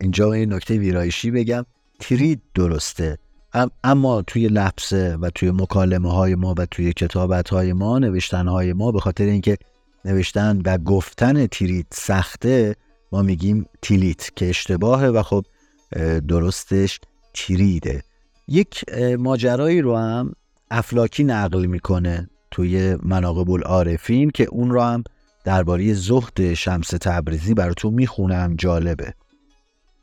اینجا یه نکته ویرایشی بگم. تریت درسته. اما توی لفظه و توی مکالمه های ما و توی کتابت های ما نوشتن های ما به خاطر اینکه نوشتن و گفتن تریت سخته ما میگیم تیلیت که اشتباهه و خب درستش تریده یک ماجرایی رو هم افلاکی نقل می‌کنه توی مناقب العارفین که اون رو هم درباره زهد شمس تبریزی براتون می‌خونم جالبه.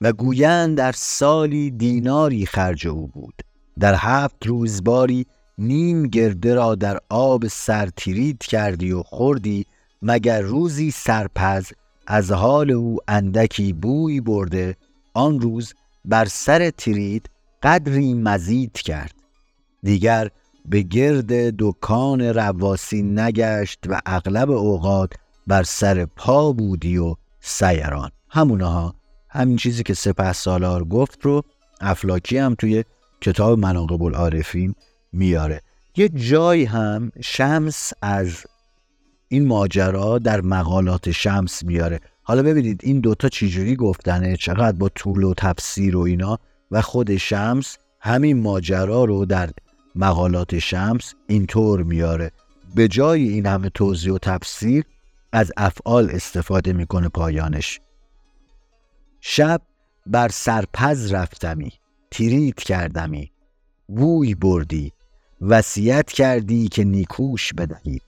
و گویند در سالی دیناری خرج او بود. در هفت روزباری نیم گرده را در آب سر تیرید کردی و خوردی مگر روزی سرپز از حال او اندکی بوی برده آن روز بر سر ترید قدری مزید کرد. دیگر به گرد دکان رواسی نگشت و اغلب اوقات بر سر پا بودی و سیران. همونها همین چیزی که سپه سالار گفت رو افلاکی هم توی کتاب مناقب العارفین میاره. یه جای هم شمس از این ماجرا در مقالات شمس میاره. حالا ببینید این دوتا چجوری گفتنه چقدر با طول و تفسیر و اینا و خود شمس همین ماجرا رو در مقالات شمس اینطور میاره. به جای این همه توضیح و تفسیر از افعال استفاده می‌کنه پایانش. شب بر سرپز رفتمی تیریت کردمی بوی بردی وصیت کردی که نیکوش بدهید.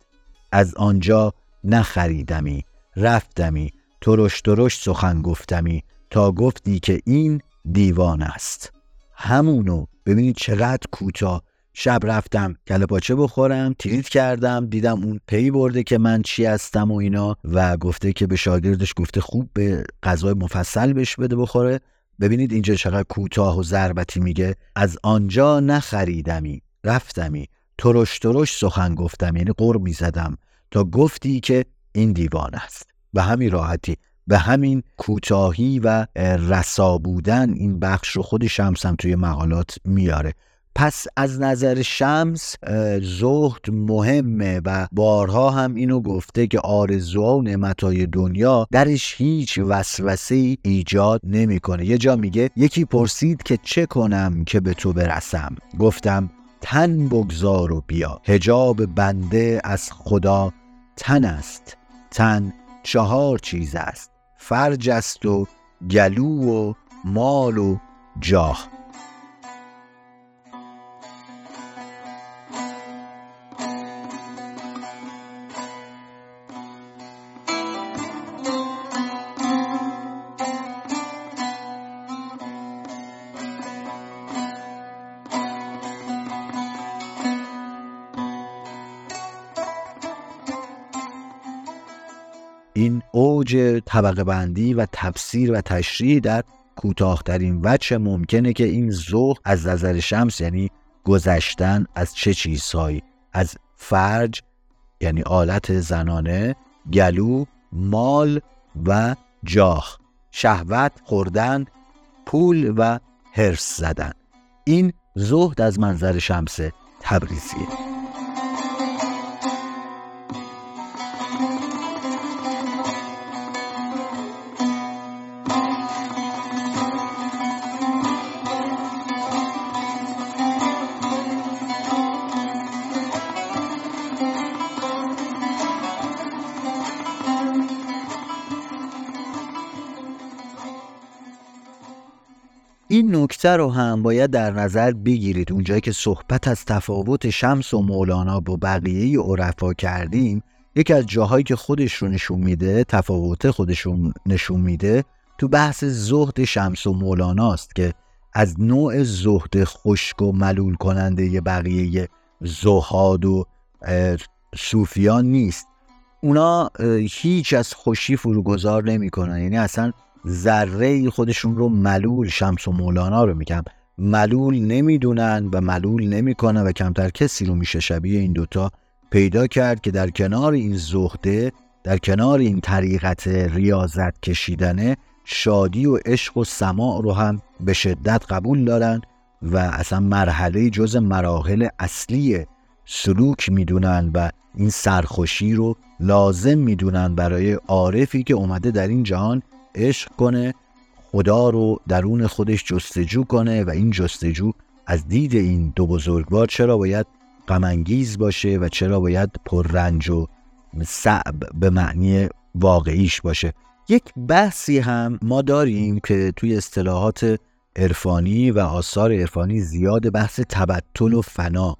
از آنجا نخریدمی رفتمی ترش ترش سخن گفتمی تا گفتی که این دیوان است. همونو ببینید چقدر کوتاه شب رفتم کله پاچه بخورم تریت کردم دیدم اون پی برده که من چی هستم و اینا و گفته که به شاگردش گفته خوب به غذای مفصل بهش بده بخوره. ببینید اینجا چقدر کوتاه و ضربتی میگه. از آنجا نخریدمی رفتمی ترش ترش سخن گفتم یعنی قر می‌زدم تا گفتی که این دیوان است. به همین راحتی به همین کوتاهی و رسا بودن این بخش رو خود شمس هم توی مقالات میاره. پس از نظر شمس زهد مهمه و بارها هم اینو گفته که آرزوها و نعمتهای دنیا درش هیچ وسوسه ایجاد نمی‌کنه. یه جا میگه یکی پرسید که چه کنم که به تو برسم؟ گفتم تن بگذار و بیا. هجاب بنده از خدا تن است. تن چهار چیز است. فرج است و گلو و مال و جاه. طبقه بندی و تفسیر و تشریح در کوتاهترین وجه ممکنه که این ذوق از نظر شمس یعنی گذشتن از چه چیزهایی؟ از فرج یعنی آلت زنانه گلو مال و جاه شهوت خوردن پول و هرس زدن. این زهد از منظر شمس تبریزیه. نکته رو هم باید در نظر بگیرید. اونجایی که صحبت از تفاوت شمس و مولانا با بقیه عرفا کردیم یکی از جاهایی که خودش رو نشون میده تفاوت خودش رو نشون میده تو بحث زهد شمس و مولاناست که از نوع زهد خشک و ملول کننده بقیه زهاد و صوفیان نیست. اونا هیچ از خوشی فروگذار نمی‌کنن. یعنی اصلا ذره خودشون رو ملول شمس و مولانا رو میگم. ملول نمی‌دونن و ملول نمی‌کنن و کمتر کسی رو میشه شبیه این دوتا پیدا کرد که در کنار این زهده در کنار این طریقت ریاضت کشیدنه شادی و عشق و سماع رو هم به شدت قبول دارن و اصلا مرحله جز مراحل اصلی سلوک می‌دونن و این سرخوشی رو لازم می‌دونن برای عارفی که اومده در این جهان عشق کنه خدا رو درون خودش جستجو کنه و این جستجو از دید این دو بزرگوار چرا باید غمانگیز باشه و چرا باید پررنج و صعب به معنی واقعیش باشه؟ یک بحثی هم ما داریم که توی اصطلاحات عرفانی و آثار عرفانی زیاد بحث تبتل و فنا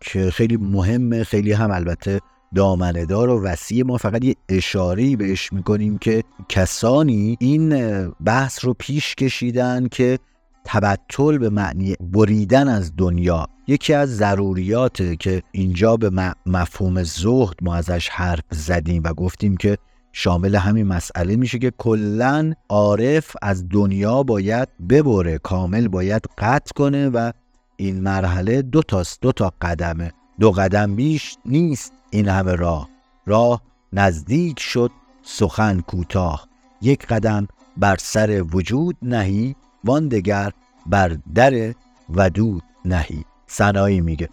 که خیلی مهمه خیلی هم البته دامندار و وسیع ما فقط یه اشاره بهش می‌کنیم که کسانی این بحث رو پیش کشیدن که تبتل به معنی بریدن از دنیا. یکی از ضروریاته که اینجا به مفهوم زهد ما ازش حرف زدیم و گفتیم که شامل همین مسئله میشه که کلا عارف از دنیا باید ببره کامل باید قطع کنه و این مرحله دو تاست دو تا قدمه. دو قدم بیش نیست این همه راه. راه نزدیک شد سخن کوتاه. یک قدم بر سر وجود نهی وان دگر بر در ودود نهی. سنایی میگه.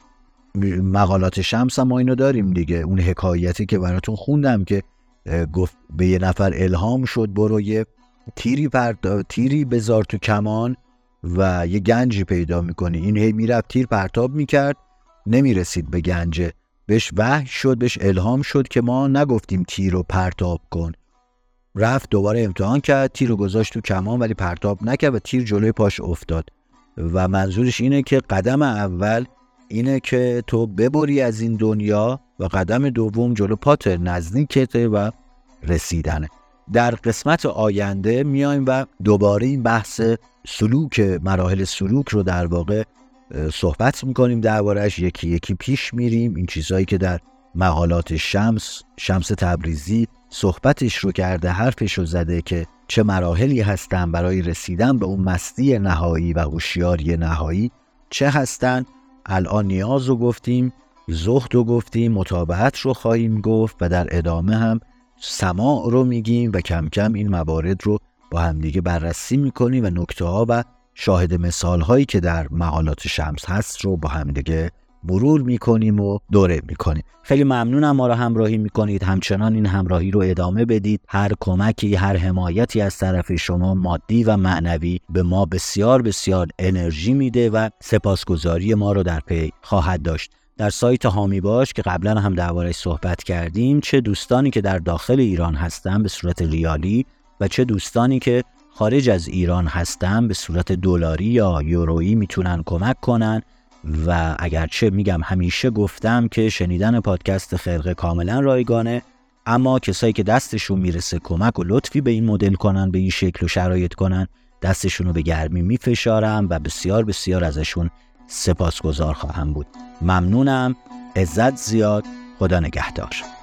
مقالات شمس هم ما اینو داریم دیگه. اون حکایتی که براتون خوندم که گفت به یه نفر الهام شد برو یه تیری پرد... تیری بذار تو کمان و یه گنجی پیدا می‌کنی. این هی می‌رفت تیر پرتاب می‌کرد. نمی‌رسید به گنجه بهش وحی شد بهش الهام شد که ما نگفتیم تیر رو پرتاب کن. رفت دوباره امتحان کرد تیر رو گذاشت تو کمان ولی پرتاب نکرد و تیر جلوی پاش افتاد. و منظورش اینه که قدم اول اینه که تو ببری از این دنیا و قدم دوم جلو پات نزدیکته و رسیدنه. در قسمت آینده میایم و دوباره این بحث سلوک مراحل سلوک رو در واقع صحبت می‌کنیم دربارهش یکی یکی پیش میریم. این چیزهایی که در مقالات شمس شمس تبریزی صحبتش رو کرده حرفش رو زده که چه مراحلی هستن برای رسیدن به اون مستی نهایی و هوشیاری نهایی. چه هستن؟ الان نیاز رو گفتیم زهد رو گفتیم مطابعت رو خواهیم گفت و در ادامه هم سماع رو میگیم و کم کم این موارد رو با همدیگه بررسی می‌کنیم و نکته ها و شاهد مثال هایی که در مقالات شمس هست رو با همدیگه مرور می‌کنیم و دوره می‌کنیم. خیلی ممنونم ما رو همراهی می‌کنید. همچنان این همراهی رو ادامه بدید. هر کمکی هر حمایتی از طرف شما مادی و معنوی به ما بسیار بسیار انرژی میده و سپاسگزاری ما رو در پی خواهد داشت. در سایت هامی باش که قبلا هم دربارش صحبت کردیم چه دوستانی که در داخل ایران هستن به صورت ریالی و چه دوستانی که خارج از ایران هستن به صورت دلاری یا یورویی می‌تونن کمک کنن و اگرچه میگم همیشه گفتم که شنیدن پادکست خرقه کاملا رایگانه اما کسایی که دستشون می‌رسه کمک و لطفی به این مدل کنن به این شکل و شرایط کنن دستشون رو به گرمی میفشارم و بسیار بسیار ازشون سپاسگزار خواهم بود. ممنونم. عزت زیاد. خدا نگهدار.